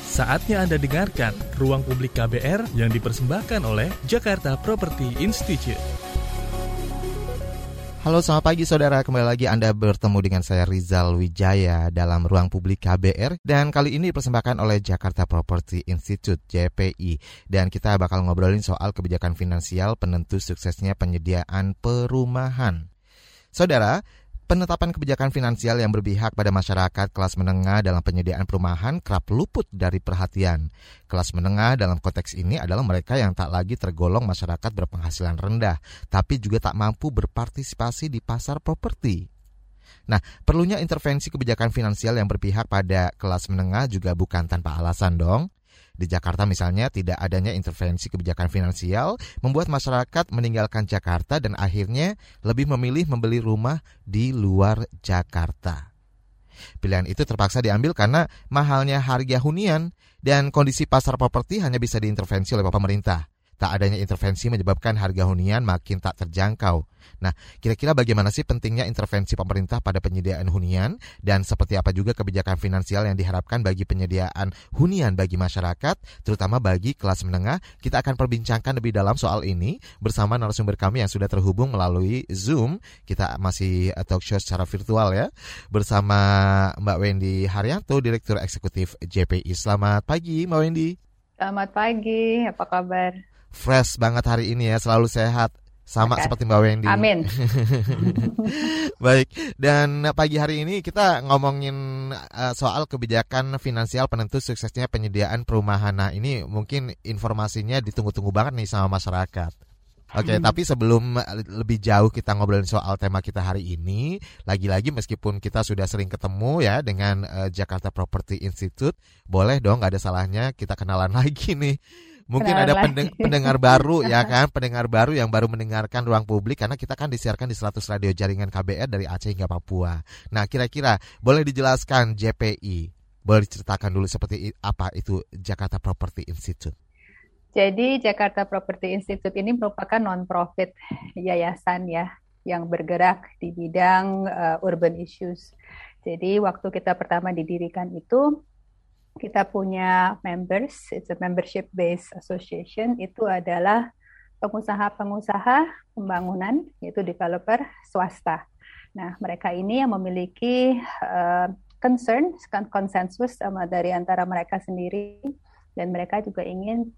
Saatnya Anda dengarkan Ruang Publik KBR yang dipersembahkan oleh Jakarta Property Institute. Halo selamat pagi saudara, kembali lagi Anda bertemu dengan saya Rizal Wijaya dalam Ruang Publik KBR dan kali ini dipersembahkan oleh Jakarta Property Institute JPI dan kita bakal ngobrolin soal kebijakan finansial penentu suksesnya penyediaan perumahan. Saudara, Penetapan kebijakan finansial yang berpihak pada masyarakat kelas menengah dalam penyediaan perumahan kerap luput dari perhatian. Kelas menengah dalam konteks ini adalah mereka yang tak lagi tergolong masyarakat berpenghasilan rendah, tapi juga tak mampu berpartisipasi di pasar properti. Nah, perlunya intervensi kebijakan finansial yang berpihak pada kelas menengah juga bukan tanpa alasan dong. Di Jakarta misalnya tidak adanya intervensi kebijakan finansial membuat masyarakat meninggalkan Jakarta dan akhirnya lebih memilih membeli rumah di luar Jakarta. Pilihan itu terpaksa diambil karena mahalnya harga hunian dan kondisi pasar properti hanya bisa diintervensi oleh pemerintah. Tak adanya intervensi menyebabkan harga hunian makin tak terjangkau. Nah, kira-kira bagaimana sih pentingnya intervensi pemerintah pada penyediaan hunian dan seperti apa juga kebijakan finansial yang diharapkan bagi penyediaan hunian bagi masyarakat, terutama bagi kelas menengah? Kita akan perbincangkan lebih dalam soal ini bersama narasumber kami yang sudah terhubung melalui Zoom. Kita masih talk show secara virtual ya, bersama Mbak Wendy Haryanto, Direktur Eksekutif JPI. Selamat pagi, Mbak Wendy. Selamat pagi, apa kabar? Fresh banget hari ini ya, selalu sehat. Sama seperti Mbak Wendy. Amin. Baik, dan pagi hari ini kita ngomongin uh, soal kebijakan finansial penentu suksesnya penyediaan perumahan. Nah, ini mungkin informasinya ditunggu-tunggu banget nih sama masyarakat. Oke, okay, hmm. tapi sebelum lebih jauh kita ngobrolin soal tema kita hari ini, lagi-lagi meskipun kita sudah sering ketemu ya dengan uh, Jakarta Property Institute, boleh dong nggak ada salahnya kita kenalan lagi nih Mungkin ada pendeng pendengar baru ya kan, pendengar baru yang baru mendengarkan ruang publik karena kita kan disiarkan di 100 radio jaringan KBR dari Aceh hingga Papua. Nah, kira-kira boleh dijelaskan JPI, boleh diceritakan dulu seperti apa itu Jakarta Property Institute. Jadi Jakarta Property Institute ini merupakan non-profit yayasan ya yang bergerak di bidang uh, urban issues. Jadi waktu kita pertama didirikan itu kita punya members, it's a membership based association, itu adalah pengusaha-pengusaha pembangunan, yaitu developer swasta. Nah, mereka ini yang memiliki uh, concern, konsensus sama dari antara mereka sendiri, dan mereka juga ingin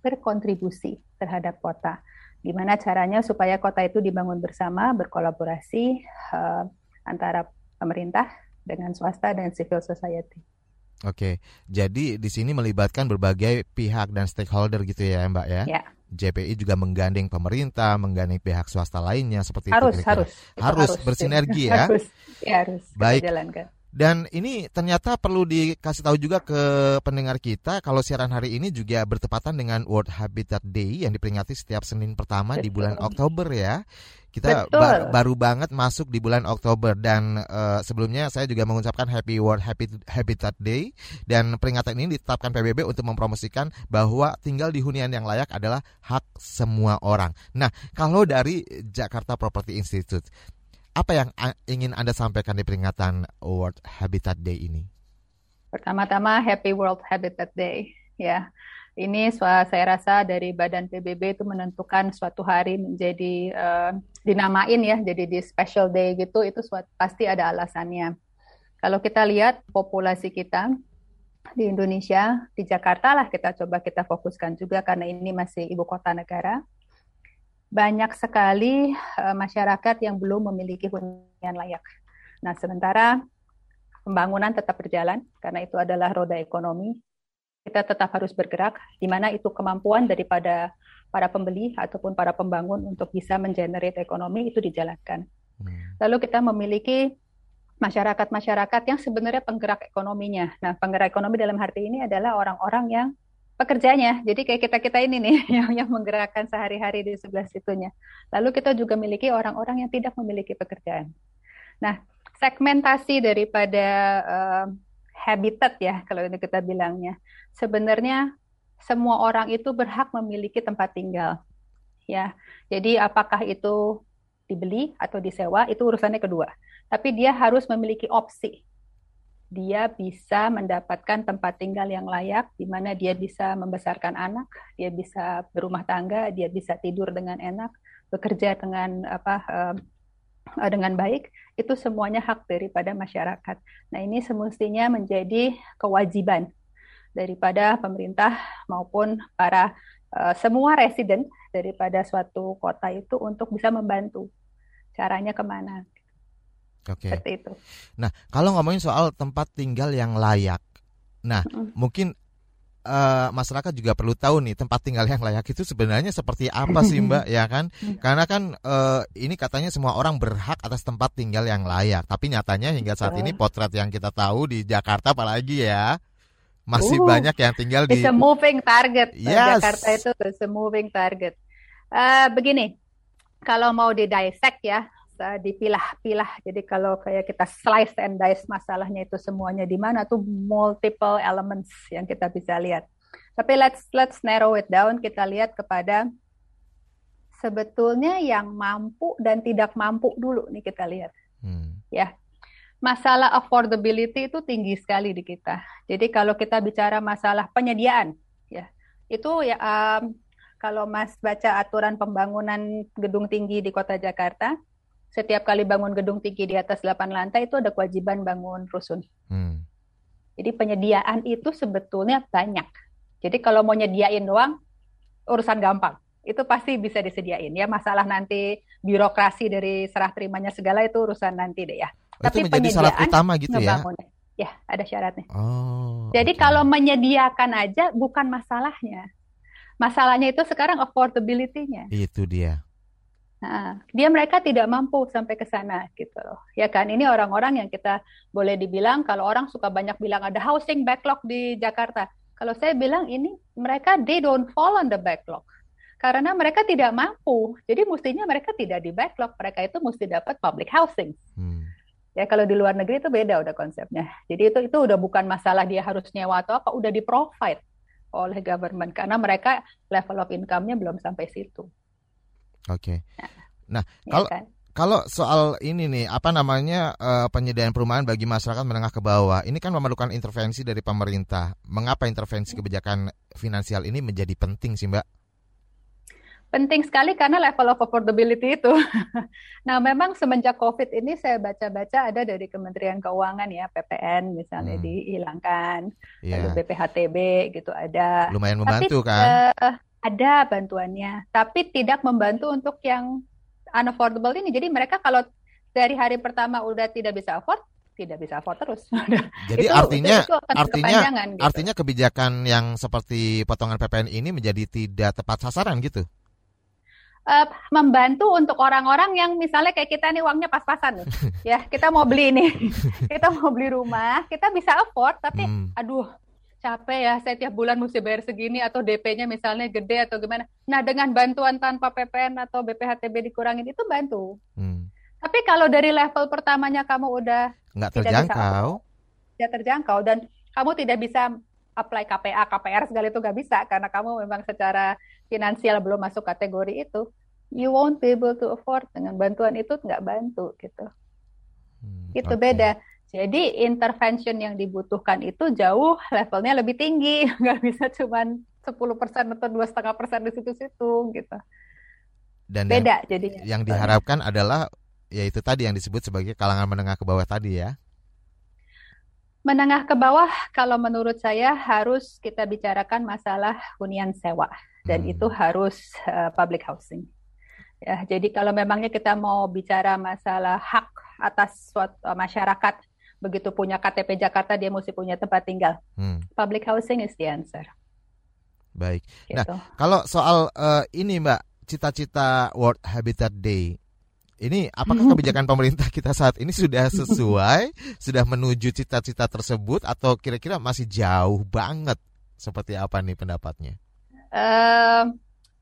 berkontribusi terhadap kota. Gimana caranya supaya kota itu dibangun bersama, berkolaborasi uh, antara pemerintah dengan swasta dan civil society. Oke, jadi di sini melibatkan berbagai pihak dan stakeholder gitu ya, Mbak ya? Ya. JPI juga menggandeng pemerintah, menggandeng pihak swasta lainnya seperti harus, itu. Harus, harus, harus bersinergi ya. Harus, ya harus. Baik. Jalankan. Dan ini ternyata perlu dikasih tahu juga ke pendengar kita kalau siaran hari ini juga bertepatan dengan World Habitat Day yang diperingati setiap Senin pertama Betul. di bulan Oktober ya. Kita ba baru banget masuk di bulan Oktober dan uh, sebelumnya saya juga mengucapkan Happy World Happy Habitat Day dan peringatan ini ditetapkan PBB untuk mempromosikan bahwa tinggal di hunian yang layak adalah hak semua orang. Nah, kalau dari Jakarta Property Institute apa yang ingin Anda sampaikan di peringatan World Habitat Day ini? Pertama-tama Happy World Habitat Day ya. Ini saya rasa dari Badan PBB itu menentukan suatu hari menjadi uh, dinamain ya, jadi di special day gitu itu suatu, pasti ada alasannya. Kalau kita lihat populasi kita di Indonesia, di Jakarta lah kita coba kita fokuskan juga karena ini masih ibu kota negara banyak sekali uh, masyarakat yang belum memiliki hunian layak. Nah, sementara pembangunan tetap berjalan karena itu adalah roda ekonomi. Kita tetap harus bergerak di mana itu kemampuan daripada para pembeli ataupun para pembangun untuk bisa mengenerate ekonomi itu dijalankan. Hmm. Lalu kita memiliki masyarakat-masyarakat yang sebenarnya penggerak ekonominya. Nah, penggerak ekonomi dalam arti ini adalah orang-orang yang pekerjanya. Jadi kayak kita-kita ini nih yang, yang menggerakkan sehari-hari di sebelah situnya. Lalu kita juga memiliki orang-orang yang tidak memiliki pekerjaan. Nah, segmentasi daripada uh, habitat ya kalau ini kita bilangnya. Sebenarnya semua orang itu berhak memiliki tempat tinggal. Ya. Jadi apakah itu dibeli atau disewa itu urusannya kedua. Tapi dia harus memiliki opsi dia bisa mendapatkan tempat tinggal yang layak, di mana dia bisa membesarkan anak, dia bisa berumah tangga, dia bisa tidur dengan enak, bekerja dengan apa uh, dengan baik, itu semuanya hak daripada masyarakat. Nah ini semestinya menjadi kewajiban daripada pemerintah maupun para uh, semua residen daripada suatu kota itu untuk bisa membantu. Caranya ke mana? Oke. Okay. itu. Nah, kalau ngomongin soal tempat tinggal yang layak, nah mm. mungkin uh, masyarakat juga perlu tahu nih tempat tinggal yang layak itu sebenarnya seperti apa sih Mbak ya kan? Mm. Karena kan uh, ini katanya semua orang berhak atas tempat tinggal yang layak, tapi nyatanya hingga saat ini potret yang kita tahu di Jakarta apalagi ya masih uh, banyak yang tinggal di. It's a moving target. Yes. Jakarta itu it's a moving target. Uh, begini, kalau mau di dissect ya, dipilah-pilah. Jadi kalau kayak kita slice and dice masalahnya itu semuanya di mana tuh multiple elements yang kita bisa lihat. Tapi let's let's narrow it down. Kita lihat kepada sebetulnya yang mampu dan tidak mampu dulu nih kita lihat. Hmm. Ya. Masalah affordability itu tinggi sekali di kita. Jadi kalau kita bicara masalah penyediaan ya, itu ya um, kalau Mas baca aturan pembangunan gedung tinggi di Kota Jakarta, setiap kali bangun gedung tinggi di atas 8 lantai itu ada kewajiban bangun rusun. Hmm. Jadi penyediaan itu sebetulnya banyak. Jadi kalau mau nyediain doang urusan gampang. Itu pasti bisa disediain ya. Masalah nanti birokrasi dari serah terimanya segala itu urusan nanti deh ya. Oh, Tapi itu menjadi syarat utama gitu ya. Ya, ada syaratnya. Oh. Jadi okay. kalau menyediakan aja bukan masalahnya. Masalahnya itu sekarang affordability-nya. Itu dia. Nah, dia mereka tidak mampu sampai ke sana gitu loh. Ya kan, ini orang-orang yang kita boleh dibilang kalau orang suka banyak bilang ada housing backlog di Jakarta. Kalau saya bilang ini mereka they don't fall on the backlog. Karena mereka tidak mampu. Jadi mestinya mereka tidak di backlog, mereka itu mesti dapat public housing. Hmm. Ya kalau di luar negeri itu beda udah konsepnya. Jadi itu itu udah bukan masalah dia harus nyewa atau apa, udah di provide oleh government karena mereka level of income-nya belum sampai situ. Oke. Okay. Nah, ya kalau kan? kalau soal ini nih, apa namanya uh, penyediaan perumahan bagi masyarakat menengah ke bawah, ini kan memerlukan intervensi dari pemerintah. Mengapa intervensi kebijakan finansial ini menjadi penting sih, Mbak? Penting sekali karena level of affordability itu. nah, memang semenjak COVID ini saya baca-baca ada dari Kementerian Keuangan ya, PPN misalnya hmm. dihilangkan, yeah. lalu BPHTB gitu ada. Lumayan membantu tapi, kan? Uh, ada bantuannya, tapi tidak membantu untuk yang unaffordable ini. Jadi mereka kalau dari hari pertama udah tidak bisa afford, tidak bisa afford terus. Jadi itu, artinya itu, itu artinya gitu. artinya kebijakan yang seperti potongan PPN ini menjadi tidak tepat sasaran gitu. Uh, membantu untuk orang-orang yang misalnya kayak kita nih uangnya pas-pasan nih. ya, kita mau beli nih. kita mau beli rumah, kita bisa afford tapi hmm. aduh capek ya saya tiap bulan mesti bayar segini atau DP-nya misalnya gede atau gimana. Nah dengan bantuan tanpa PPN atau BPHTB dikurangin itu bantu. Hmm. Tapi kalau dari level pertamanya kamu udah nggak terjangkau, tidak terjangkau dan kamu tidak bisa apply KPA, KPR segala itu nggak bisa karena kamu memang secara finansial belum masuk kategori itu. You won't be able to afford dengan bantuan itu nggak bantu gitu. Hmm, itu okay. beda. Jadi intervention yang dibutuhkan itu jauh levelnya lebih tinggi, nggak bisa cuma 10% atau dua setengah persen di situ-situ gitu. Dan beda yang, jadinya. Yang diharapkan adalah yaitu tadi yang disebut sebagai kalangan menengah ke bawah tadi ya. Menengah ke bawah kalau menurut saya harus kita bicarakan masalah hunian sewa dan hmm. itu harus uh, public housing. Ya, jadi kalau memangnya kita mau bicara masalah hak atas suatu masyarakat begitu punya KTP Jakarta dia mesti punya tempat tinggal. Hmm. Public housing is the answer. Baik. Nah, gitu. Nah, kalau soal uh, ini Mbak, cita-cita World Habitat Day ini apakah kebijakan pemerintah kita saat ini sudah sesuai, sudah menuju cita-cita tersebut atau kira-kira masih jauh banget? Seperti apa nih pendapatnya? Uh,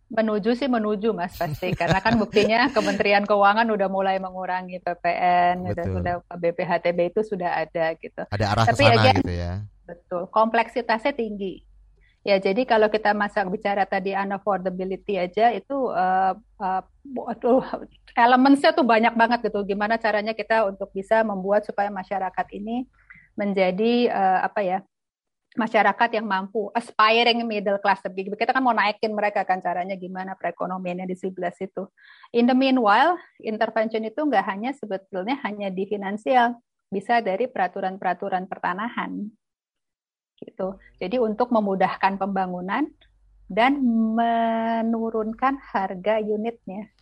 Menuju sih menuju mas pasti karena kan buktinya Kementerian Keuangan udah mulai mengurangi PPN, udah sudah BPHTB itu sudah ada gitu. Ada arah Tapi ke sana again, gitu ya. Betul, kompleksitasnya tinggi. Ya jadi kalau kita masak bicara tadi unaffordability aja itu uh, uh, elemennya tuh banyak banget gitu. Gimana caranya kita untuk bisa membuat supaya masyarakat ini menjadi uh, apa ya masyarakat yang mampu, aspiring middle class. Kita kan mau naikin mereka kan caranya gimana perekonomiannya di sebelah situ. In the meanwhile, intervention itu nggak hanya sebetulnya hanya di finansial, bisa dari peraturan-peraturan pertanahan. Gitu. Jadi untuk memudahkan pembangunan dan menurunkan harga unitnya.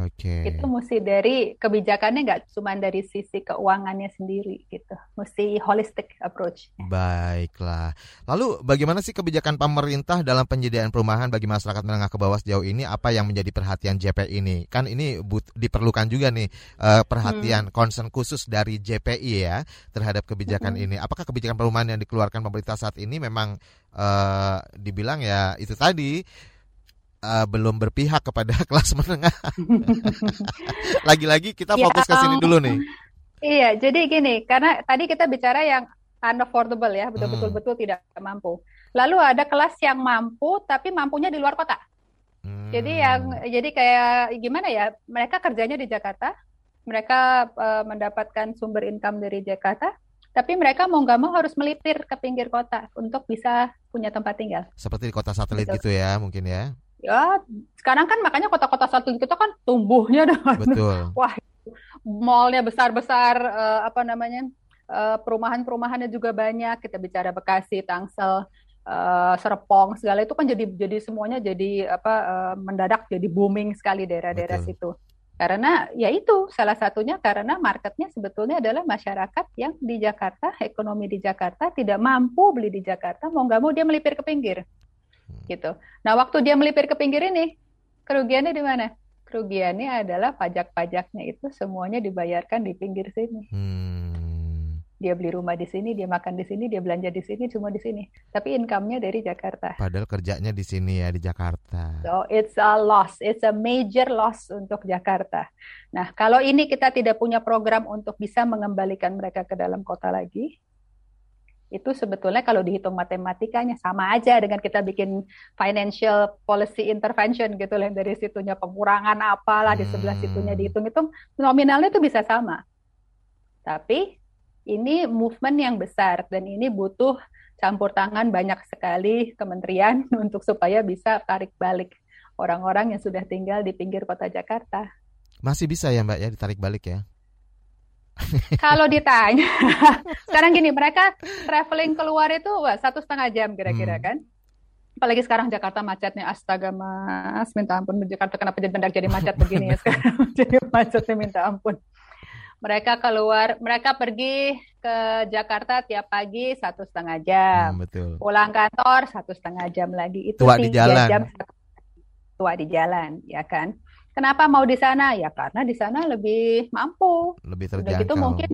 Oke. Okay. Itu mesti dari kebijakannya nggak cuma dari sisi keuangannya sendiri gitu, mesti holistic approach. Baiklah. Lalu bagaimana sih kebijakan pemerintah dalam penyediaan perumahan bagi masyarakat menengah ke bawah sejauh ini? Apa yang menjadi perhatian JPI ini? Kan ini but, diperlukan juga nih uh, perhatian hmm. concern khusus dari JPI ya terhadap kebijakan hmm. ini. Apakah kebijakan perumahan yang dikeluarkan pemerintah saat ini memang uh, dibilang ya itu tadi uh, belum berpihak kepada kelas menengah. Lagi-lagi kita ya, fokus ke sini dulu nih. Iya, jadi gini, karena tadi kita bicara yang unaffordable ya, betul-betul hmm. betul tidak mampu. Lalu ada kelas yang mampu tapi mampunya di luar kota. Hmm. Jadi yang jadi kayak gimana ya? Mereka kerjanya di Jakarta, mereka uh, mendapatkan sumber income dari Jakarta, tapi mereka mau nggak mau harus melipir ke pinggir kota untuk bisa punya tempat tinggal. Seperti di kota satelit gitu, gitu ya, mungkin ya ya sekarang kan makanya kota-kota satelit kita kan tumbuhnya dengan Betul. wah mallnya besar-besar uh, apa namanya uh, perumahan-perumahannya juga banyak. Kita bicara Bekasi Tangsel uh, Serpong segala itu kan jadi jadi semuanya jadi apa uh, mendadak jadi booming sekali daerah-daerah situ. Karena ya itu salah satunya karena marketnya sebetulnya adalah masyarakat yang di Jakarta ekonomi di Jakarta tidak mampu beli di Jakarta mau nggak mau dia melipir ke pinggir gitu. Nah, waktu dia melipir ke pinggir ini, kerugiannya di mana? Kerugiannya adalah pajak-pajaknya itu semuanya dibayarkan di pinggir sini. Hmm. Dia beli rumah di sini, dia makan di sini, dia belanja di sini, semua di sini. Tapi income-nya dari Jakarta. Padahal kerjanya di sini ya, di Jakarta. So, it's a loss. It's a major loss untuk Jakarta. Nah, kalau ini kita tidak punya program untuk bisa mengembalikan mereka ke dalam kota lagi, itu sebetulnya kalau dihitung matematikanya sama aja dengan kita bikin financial policy intervention gitu lah dari situnya pengurangan apalah di sebelah situnya hmm. dihitung-hitung nominalnya itu bisa sama. Tapi ini movement yang besar dan ini butuh campur tangan banyak sekali kementerian untuk supaya bisa tarik balik orang-orang yang sudah tinggal di pinggir kota Jakarta. Masih bisa ya Mbak ya ditarik balik ya? Kalau ditanya, sekarang gini, mereka traveling keluar itu wah, satu setengah jam kira-kira hmm. kan. Apalagi sekarang Jakarta macetnya, astaga mas, minta ampun Jakarta kenapa jadi bendak jadi macet begini ya sekarang, jadi macetnya minta ampun. Mereka keluar, mereka pergi ke Jakarta tiap pagi satu setengah jam, hmm, betul. pulang kantor satu setengah jam lagi, itu tua di jalan. jam tua di jalan, ya kan? Kenapa mau di sana? Ya karena di sana lebih mampu. Lebih terjangkau. Udah gitu mungkin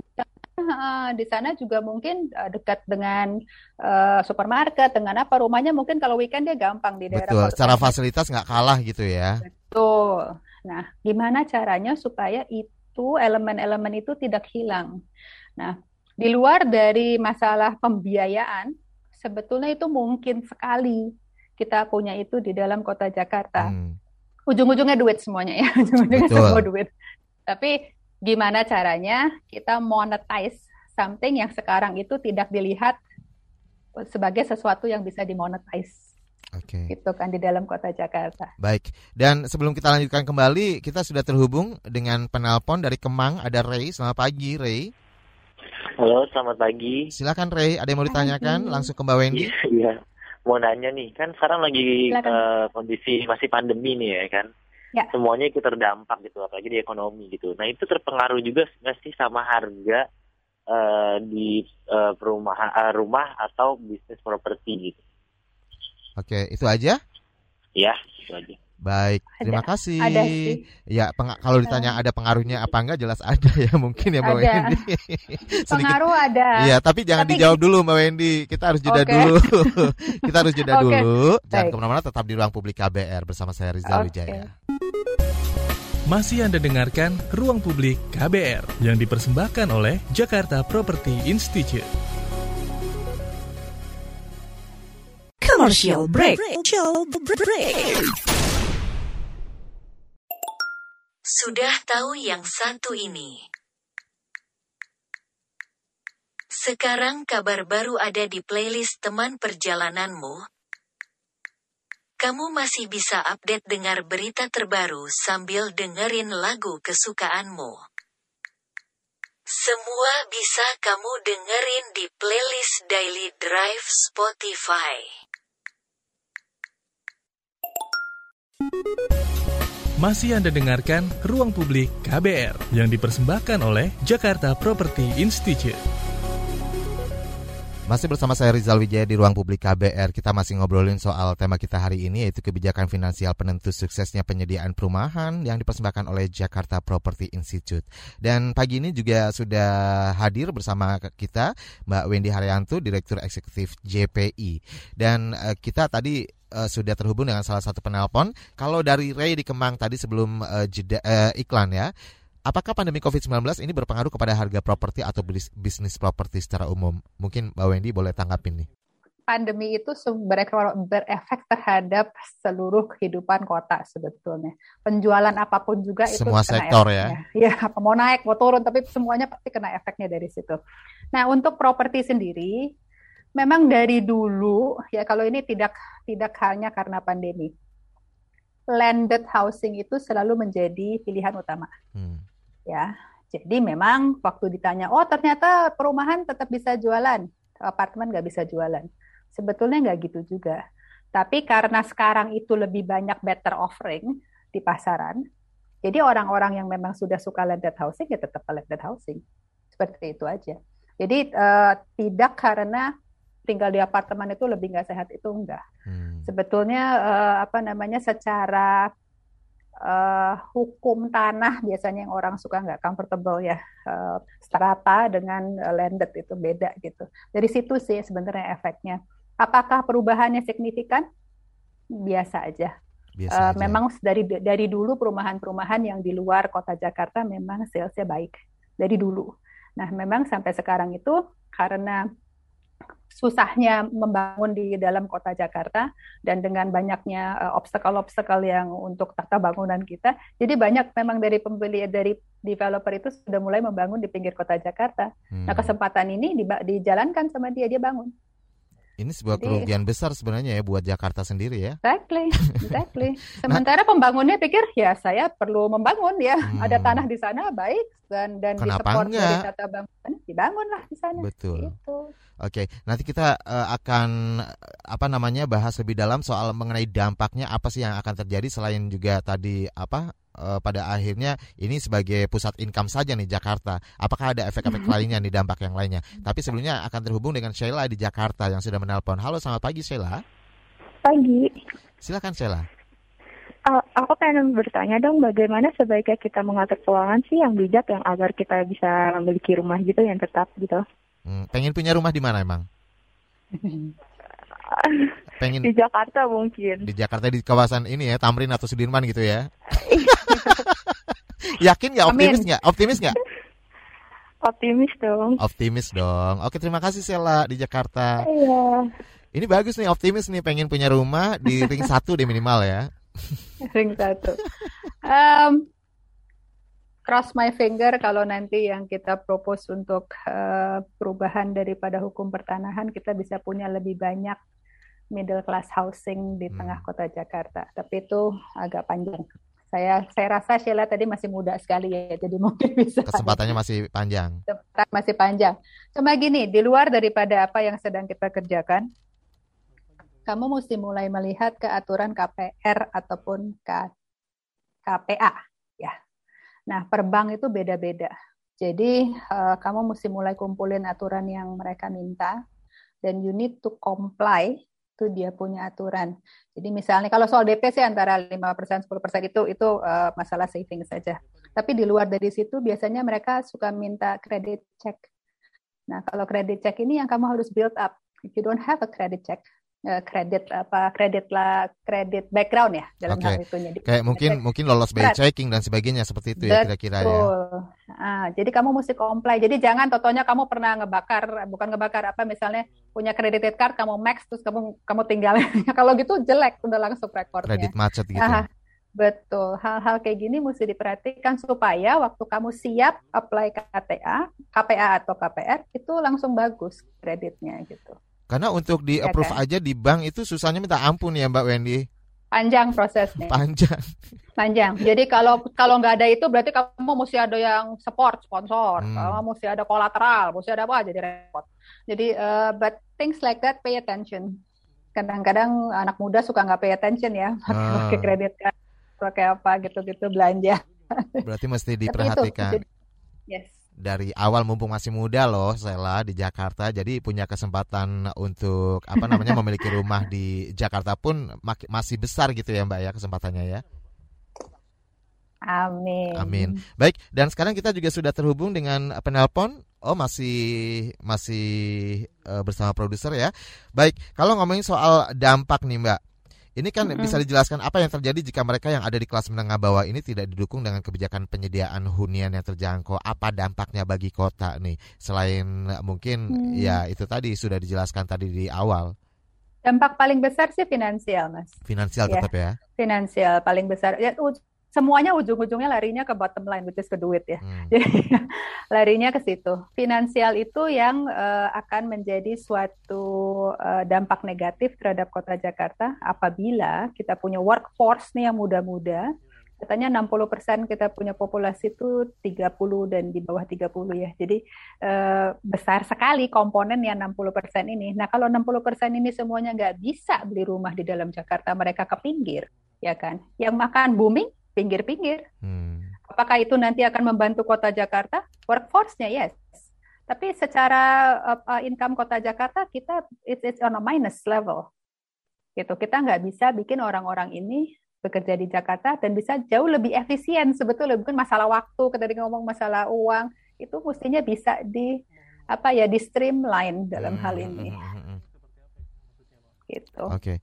di sana juga mungkin eh, dekat dengan uh, supermarket, dengan apa rumahnya mungkin kalau weekend dia gampang di daerah. Betul. Secara fasilitas nggak kalah gitu ya. Betul. Nah, gimana caranya supaya itu elemen-elemen itu tidak hilang? Nah, di luar dari masalah pembiayaan, sebetulnya itu mungkin sekali kita punya itu di dalam kota Jakarta. Hmm ujung-ujungnya duit semuanya ya, ujung-ujungnya semua duit. Tapi gimana caranya kita monetize something yang sekarang itu tidak dilihat sebagai sesuatu yang bisa dimonetize. Oke. Okay. Itu kan di dalam kota Jakarta. Baik. Dan sebelum kita lanjutkan kembali, kita sudah terhubung dengan penelpon dari Kemang. Ada Ray. Selamat pagi, Ray. Halo, selamat pagi. Silakan Ray. Ada yang mau ditanyakan? Langsung ke Mbak Wendy. Iya mau nanya nih, kan sekarang lagi uh, kondisi masih pandemi nih ya kan. Ya. Semuanya ikut terdampak gitu, apalagi di ekonomi gitu. Nah itu terpengaruh juga nggak sih sama harga uh, di uh, perumahan uh, rumah atau bisnis properti gitu? Oke, itu aja? Ya, itu aja. Baik, terima ada, kasih. Ada sih. Ya, kalau ditanya ada pengaruhnya apa enggak jelas ada ya mungkin ya Mbak ada. Wendy. Pengaruh ada. Iya, tapi jangan tapi... dijawab dulu Mbak Wendy. Kita harus jeda okay. dulu. Kita harus jeda okay. dulu. Jangan ke mana-mana, tetap di ruang publik KBR bersama saya Rizal okay. Wijaya. Masih Anda dengarkan Ruang Publik KBR yang dipersembahkan oleh Jakarta Property Institute. Commercial break. Commercial break. Sudah tahu yang satu ini? Sekarang kabar baru ada di playlist teman perjalananmu. Kamu masih bisa update dengar berita terbaru sambil dengerin lagu kesukaanmu. Semua bisa kamu dengerin di playlist Daily Drive Spotify. Masih Anda dengarkan Ruang Publik KBR yang dipersembahkan oleh Jakarta Property Institute. Masih bersama saya Rizal Wijaya di ruang publik KBR. Kita masih ngobrolin soal tema kita hari ini yaitu kebijakan finansial penentu suksesnya penyediaan perumahan yang dipersembahkan oleh Jakarta Property Institute. Dan pagi ini juga sudah hadir bersama kita Mbak Wendy Haryanto, Direktur Eksekutif JPI. Dan uh, kita tadi uh, sudah terhubung dengan salah satu penelpon. Kalau dari Ray di Kemang tadi sebelum uh, jeda, uh, iklan ya, Apakah pandemi COVID-19 ini berpengaruh kepada harga properti atau bisnis properti secara umum? Mungkin Mbak Wendy boleh tanggapin nih. Pandemi itu berefek terhadap seluruh kehidupan kota sebetulnya. Penjualan apa pun juga itu semua sektor ya. Ya, apa mau naik, mau turun, tapi semuanya pasti kena efeknya dari situ. Nah, untuk properti sendiri, memang dari dulu ya kalau ini tidak tidak hanya karena pandemi, landed housing itu selalu menjadi pilihan utama. Hmm ya. Jadi memang waktu ditanya, oh ternyata perumahan tetap bisa jualan, apartemen nggak bisa jualan. Sebetulnya nggak gitu juga. Tapi karena sekarang itu lebih banyak better offering di pasaran, jadi orang-orang yang memang sudah suka landed housing ya tetap landed housing. Seperti itu aja. Jadi uh, tidak karena tinggal di apartemen itu lebih nggak sehat itu enggak. Hmm. Sebetulnya uh, apa namanya secara uh, hukum tanah biasanya yang orang suka nggak comfortable ya uh, strata dengan landed itu beda gitu. Dari situ sih sebenarnya efeknya. Apakah perubahannya signifikan? Biasa aja. Biasa uh, aja. Memang dari dari dulu perumahan-perumahan yang di luar kota Jakarta memang salesnya baik dari dulu. Nah memang sampai sekarang itu karena susahnya membangun di dalam kota Jakarta dan dengan banyaknya uh, obstacle-obstacle yang untuk tata bangunan kita, jadi banyak memang dari pembeli dari developer itu sudah mulai membangun di pinggir kota Jakarta. Nah, hmm. Nah kesempatan ini di, dijalankan sama dia dia bangun. Ini sebuah Jadi, kerugian besar sebenarnya ya buat Jakarta sendiri ya. Exactly, exactly. Sementara nah, pembangunnya pikir ya saya perlu membangun ya, hmm. ada tanah di sana baik dan dan di support dari tata bangunan dibangunlah di sana. Betul. Gitu. Oke, nanti kita uh, akan apa namanya bahas lebih dalam soal mengenai dampaknya apa sih yang akan terjadi selain juga tadi apa uh, pada akhirnya ini sebagai pusat income saja nih Jakarta. Apakah ada efek-efek lainnya nih dampak yang lainnya? Tapi sebelumnya akan terhubung dengan Sheila di Jakarta yang sudah menelpon. Halo, selamat pagi Sheila. Pagi. Silakan Sheila. Uh, aku pengen bertanya dong, bagaimana sebaiknya kita mengatur keuangan sih yang bijak, yang agar kita bisa memiliki rumah gitu yang tetap gitu. Hmm, pengen punya rumah di mana emang? pengen di Jakarta mungkin di Jakarta di kawasan ini ya Tamrin atau Sudirman gitu ya yakin nggak? Optimis nggak? Optimis nggak? Optimis dong. Optimis dong. Oke terima kasih Sela di Jakarta. Iya. Ini bagus nih optimis nih pengen punya rumah di ring satu deh minimal ya. Ring satu. Um, cross my finger kalau nanti yang kita propose untuk uh, perubahan daripada hukum pertanahan kita bisa punya lebih banyak middle class housing di hmm. tengah kota Jakarta. Tapi itu agak panjang. Saya saya rasa Sheila tadi masih muda sekali ya, jadi mungkin bisa. Kesempatannya masih panjang. Kesempatan masih panjang. Cuma gini, di luar daripada apa yang sedang kita kerjakan, kamu mesti mulai melihat ke aturan KPR ataupun K, KPA, ya. Nah, per bank itu beda-beda. Jadi uh, kamu mesti mulai kumpulin aturan yang mereka minta dan you need to comply itu dia punya aturan. Jadi misalnya kalau soal DP sih antara 5% 10% itu itu uh, masalah saving saja. Tapi di luar dari situ biasanya mereka suka minta credit check. Nah, kalau credit check ini yang kamu harus build up. If you don't have a credit check, kredit uh, apa kredit lah kredit background ya dalam okay. hal itu jadi kayak mungkin check. mungkin lolos by checking dan sebagainya seperti itu ya kira-kira ya. Ah, jadi kamu mesti comply. Jadi jangan totonya kamu pernah ngebakar bukan ngebakar apa misalnya punya credit card kamu max terus kamu kamu tinggal kalau gitu jelek udah langsung rekornya kredit macet gitu. Ah, Betul, hal-hal kayak gini mesti diperhatikan supaya waktu kamu siap apply KTA, KPA atau KPR itu langsung bagus kreditnya gitu. Karena untuk di ya approve kan? aja di bank itu susahnya minta ampun ya Mbak Wendy. Panjang prosesnya. Panjang. Panjang. Jadi kalau kalau nggak ada itu berarti kamu mesti ada yang support sponsor, hmm. kamu mesti ada kolateral, mesti ada apa jadi repot. Jadi uh, but things like that pay attention. Kadang-kadang anak muda suka nggak pay attention ya pakai ah. kredit card pakai apa gitu-gitu belanja. Berarti mesti diperhatikan. Itu, yes. Dari awal mumpung masih muda loh, Sela di Jakarta, jadi punya kesempatan untuk apa namanya memiliki rumah di Jakarta pun masih besar gitu ya Mbak ya kesempatannya ya. Amin. Amin. Baik, dan sekarang kita juga sudah terhubung dengan penelpon. Oh, masih masih uh, bersama produser ya. Baik, kalau ngomongin soal dampak nih, Mbak. Ini kan mm-hmm. bisa dijelaskan apa yang terjadi jika mereka yang ada di kelas menengah bawah ini tidak didukung dengan kebijakan penyediaan hunian yang terjangkau. Apa dampaknya bagi kota nih? Selain mungkin mm. ya itu tadi sudah dijelaskan tadi di awal. Dampak paling besar sih finansial, Mas. Finansial ya. tetap ya. Finansial paling besar. Ya semuanya ujung-ujungnya larinya ke bottom line, which is ke duit ya. Hmm. Jadi larinya ke situ. Finansial itu yang uh, akan menjadi suatu uh, dampak negatif terhadap kota Jakarta apabila kita punya workforce nih yang muda-muda. Katanya 60% kita punya populasi itu 30 dan di bawah 30 ya. Jadi uh, besar sekali komponen yang 60% ini. Nah kalau 60% ini semuanya nggak bisa beli rumah di dalam Jakarta, mereka ke pinggir ya kan. Yang makan booming pinggir-pinggir. Hmm. Apakah itu nanti akan membantu kota Jakarta? Workforce-nya yes. Tapi secara uh, income kota Jakarta kita it's, it's on a minus level. Gitu. Kita nggak bisa bikin orang-orang ini bekerja di Jakarta dan bisa jauh lebih efisien sebetulnya bukan masalah waktu ketika ngomong masalah uang itu mestinya bisa di apa ya di streamline dalam hmm. hal ini. Hmm. hmm, hmm. Gitu. Oke. Okay.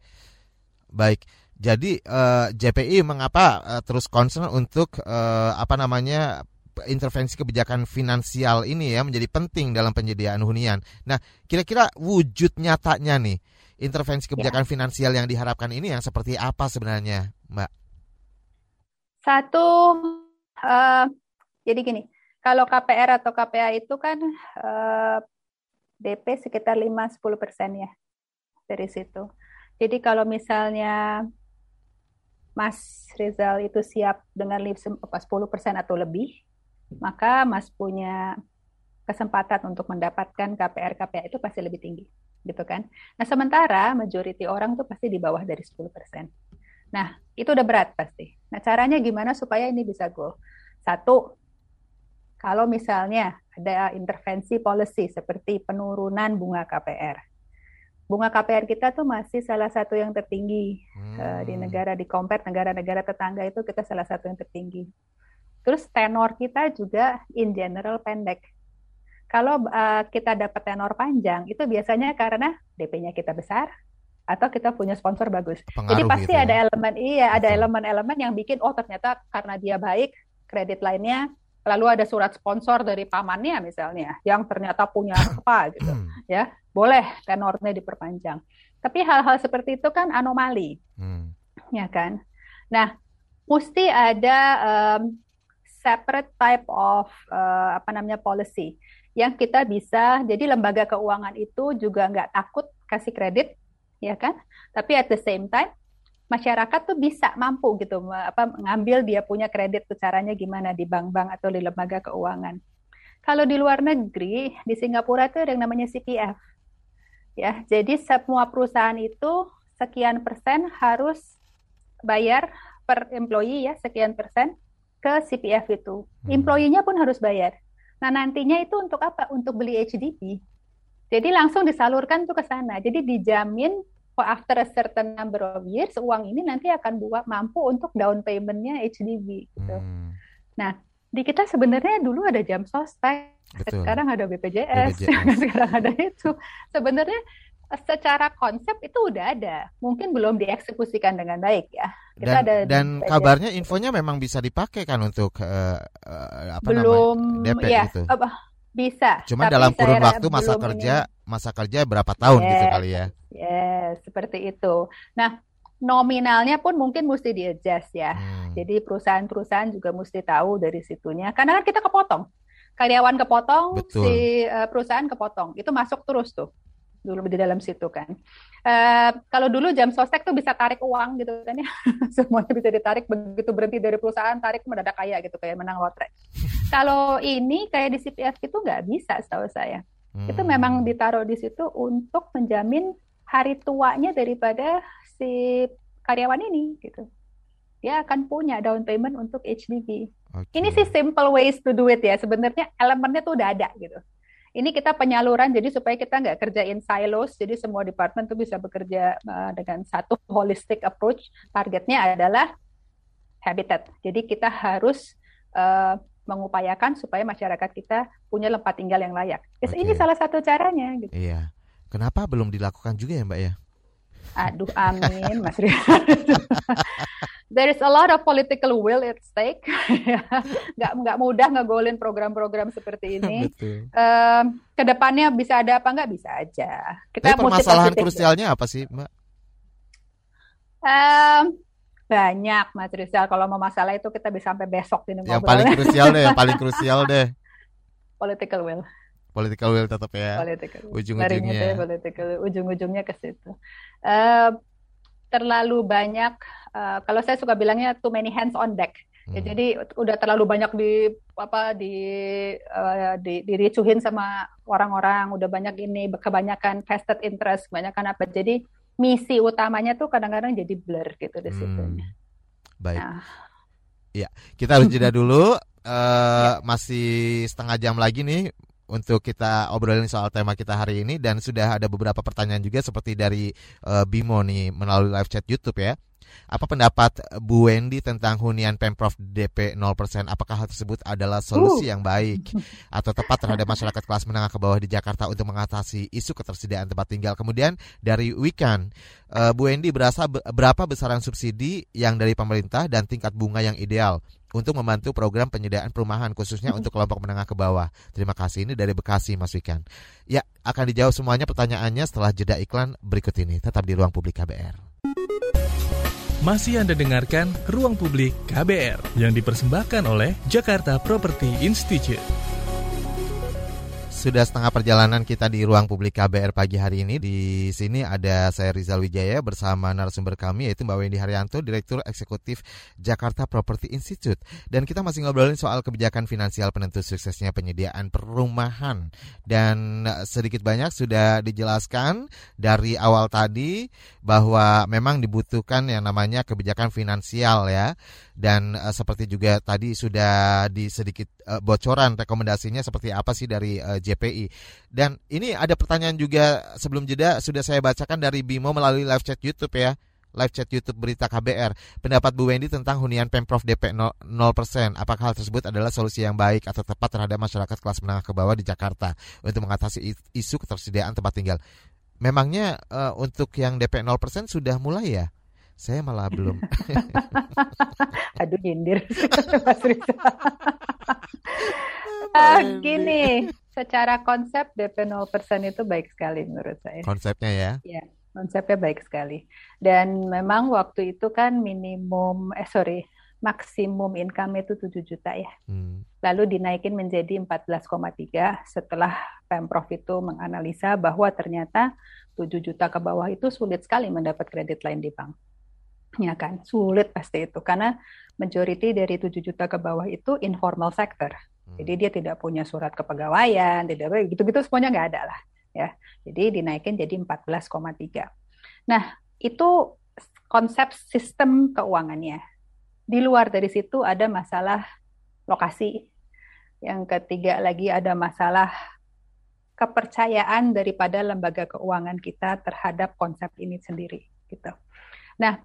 Baik. Jadi uh, eh, JPI mengapa uh, terus concern untuk uh, apa namanya intervensi kebijakan finansial ini ya menjadi penting dalam penyediaan hunian. Nah, kira-kira wujud nyatanya nih intervensi kebijakan ya. finansial yang diharapkan ini yang seperti apa sebenarnya, Mbak? Satu, uh, jadi gini, kalau KPR atau KPA itu kan uh, DP sekitar 5-10 persen ya dari situ. Jadi kalau misalnya Mas Rizal itu siap dengan 10% atau lebih, maka Mas punya kesempatan untuk mendapatkan KPR KPA itu pasti lebih tinggi, gitu kan? Nah, sementara majority orang tuh pasti di bawah dari 10%. Nah, itu udah berat pasti. Nah, caranya gimana supaya ini bisa go? Satu, kalau misalnya ada intervensi policy seperti penurunan bunga KPR bunga KPR kita tuh masih salah satu yang tertinggi hmm. uh, di negara di compare negara-negara tetangga itu kita salah satu yang tertinggi. Terus tenor kita juga in general pendek. Kalau uh, kita dapat tenor panjang itu biasanya karena DP-nya kita besar atau kita punya sponsor bagus. Pengaruh Jadi pasti gitu ya? ada elemen iya ada elemen-elemen yang bikin oh ternyata karena dia baik kredit lainnya lalu ada surat sponsor dari pamannya misalnya yang ternyata punya apa gitu. Ya boleh tenornya diperpanjang. Tapi hal-hal seperti itu kan anomali. Hmm. ya kan? Nah mesti ada um, separate type of uh, apa namanya policy yang kita bisa jadi lembaga keuangan itu juga nggak takut kasih kredit ya kan? Tapi at the same time masyarakat tuh bisa mampu gitu apa mengambil dia punya kredit tuh caranya gimana di bank-bank atau di lembaga keuangan. Kalau di luar negeri di Singapura itu ada yang namanya CPF. Ya, jadi semua perusahaan itu sekian persen harus bayar per employee ya sekian persen ke CPF itu. Hmm. Employee-nya pun harus bayar. Nah, nantinya itu untuk apa? Untuk beli HDB. Jadi langsung disalurkan tuh ke sana. Jadi dijamin after a certain number of years uang ini nanti akan buat mampu untuk down paymentnya HDB gitu. Hmm. Nah di kita sebenarnya dulu ada jam sostek, sekarang ada BPJS, BPJS. sekarang ada itu. Sebenarnya secara konsep itu udah ada, mungkin belum dieksekusikan dengan baik ya. Kita dan, ada dan kabarnya infonya memang bisa dipakai kan untuk uh, uh, apa belum, namanya DP ya, gitu. Uh, bisa. Cuma dalam kurun waktu masa kerja ini. masa kerja berapa tahun gitu yes, gitu kali ya? Yes, seperti itu. Nah, nominalnya pun mungkin mesti di-adjust ya. Hmm. Jadi perusahaan-perusahaan juga mesti tahu dari situnya. Karena kan kita kepotong. Karyawan kepotong, Betul. si uh, perusahaan kepotong. Itu masuk terus tuh dulu di dalam situ kan. Uh, kalau dulu jam sostek tuh bisa tarik uang gitu kan ya, semuanya bisa ditarik begitu berhenti dari perusahaan tarik mendadak kaya gitu kayak menang lotre. kalau ini kayak di CPF itu nggak bisa setahu saya. Hmm. Itu memang ditaruh di situ untuk menjamin hari tuanya daripada si karyawan ini gitu. Dia akan punya down payment untuk HDB. Okay. Ini sih simple ways to do it ya. Sebenarnya elemennya tuh udah ada gitu. Ini kita penyaluran jadi supaya kita nggak kerjain silos, jadi semua departemen tuh bisa bekerja uh, dengan satu holistic approach. Targetnya adalah habitat. Jadi kita harus uh, mengupayakan supaya masyarakat kita punya tempat tinggal yang layak. Okay. Ini salah satu caranya. Gitu. Iya. Kenapa belum dilakukan juga ya Mbak ya? Aduh, amin, Mas Ria. There is a lot of political will at stake. nggak nggak mudah ngegolin program-program seperti ini. Betul. Um, ke depannya bisa ada apa nggak bisa aja. Kita Tapi permasalahan krusialnya apa sih, Mbak? Um, banyak, Mas Rizal. Kalau mau masalah itu kita bisa sampai besok ini. Yang paling krusial deh, yang paling krusial deh. Political will political will tetap ya. Ujung-ujungnya. Political ujung-ujungnya ke situ. Uh, terlalu banyak uh, kalau saya suka bilangnya too many hands on deck. Ya, hmm. jadi udah terlalu banyak di apa di uh, di diricuhin sama orang-orang. Udah banyak ini kebanyakan vested interest kebanyakan apa. Jadi misi utamanya tuh kadang-kadang jadi blur gitu di situ. Hmm. baik. Nah. ya kita harus jeda dulu. Uh, masih setengah jam lagi nih untuk kita obrolin soal tema kita hari ini dan sudah ada beberapa pertanyaan juga seperti dari uh, Bimo nih melalui live chat YouTube ya. Apa pendapat Bu Wendy tentang hunian Pemprov DP 0%? Apakah hal tersebut adalah solusi uh. yang baik atau tepat terhadap masyarakat kelas menengah ke bawah di Jakarta untuk mengatasi isu ketersediaan tempat tinggal? Kemudian dari Weekend, uh, Bu Wendy berasa berapa besaran subsidi yang dari pemerintah dan tingkat bunga yang ideal untuk membantu program penyediaan perumahan khususnya untuk kelompok menengah ke bawah. Terima kasih ini dari Bekasi Mas Wikan. Ya, akan dijawab semuanya pertanyaannya setelah jeda iklan berikut ini. Tetap di ruang publik KBR. Masih Anda dengarkan Ruang Publik KBR yang dipersembahkan oleh Jakarta Property Institute. Sudah setengah perjalanan kita di ruang publik KBR pagi hari ini. Di sini ada saya Rizal Wijaya bersama narasumber kami yaitu Mbak Wendy Haryanto, Direktur Eksekutif Jakarta Property Institute. Dan kita masih ngobrolin soal kebijakan finansial penentu suksesnya penyediaan perumahan. Dan sedikit banyak sudah dijelaskan dari awal tadi bahwa memang dibutuhkan yang namanya kebijakan finansial ya dan uh, seperti juga tadi sudah di sedikit uh, bocoran rekomendasinya seperti apa sih dari uh, eh, JPI. Dan ini ada pertanyaan juga sebelum jeda sudah saya bacakan dari Bimo melalui live chat YouTube ya. Live chat YouTube Berita KBR. Pendapat Bu Wendy tentang hunian Pemprov DP 0%. Apakah hal tersebut adalah solusi yang baik atau tepat terhadap masyarakat kelas menengah ke bawah di Jakarta untuk mengatasi isu ketersediaan tempat tinggal? Memangnya uh, untuk yang DP 0% sudah mulai ya? Saya malah belum. Aduh nyindir Mas Risa. uh, gini, secara konsep DP 0% itu baik sekali menurut saya. Konsepnya ya? Iya, konsepnya baik sekali. Dan memang waktu itu kan minimum, eh sorry, maksimum income itu 7 juta ya. Hmm. Lalu dinaikin menjadi 14,3 setelah Pemprov itu menganalisa bahwa ternyata 7 juta ke bawah itu sulit sekali mendapat kredit lain di bank ya kan sulit pasti itu. Karena majority dari 7 juta ke bawah itu informal sector. Hmm. jadi dia tidak punya surat kepegawaian tidak gitu-gitu semuanya nggak ada lah ya. Jadi dinaikin jadi 14,3 nah itu konsep sistem keuangannya. Di luar dari situ ada masalah lokasi. Yang ketiga lagi ada masalah kepercayaan daripada lembaga keuangan kita terhadap konsep ini sendiri gitu. Nah,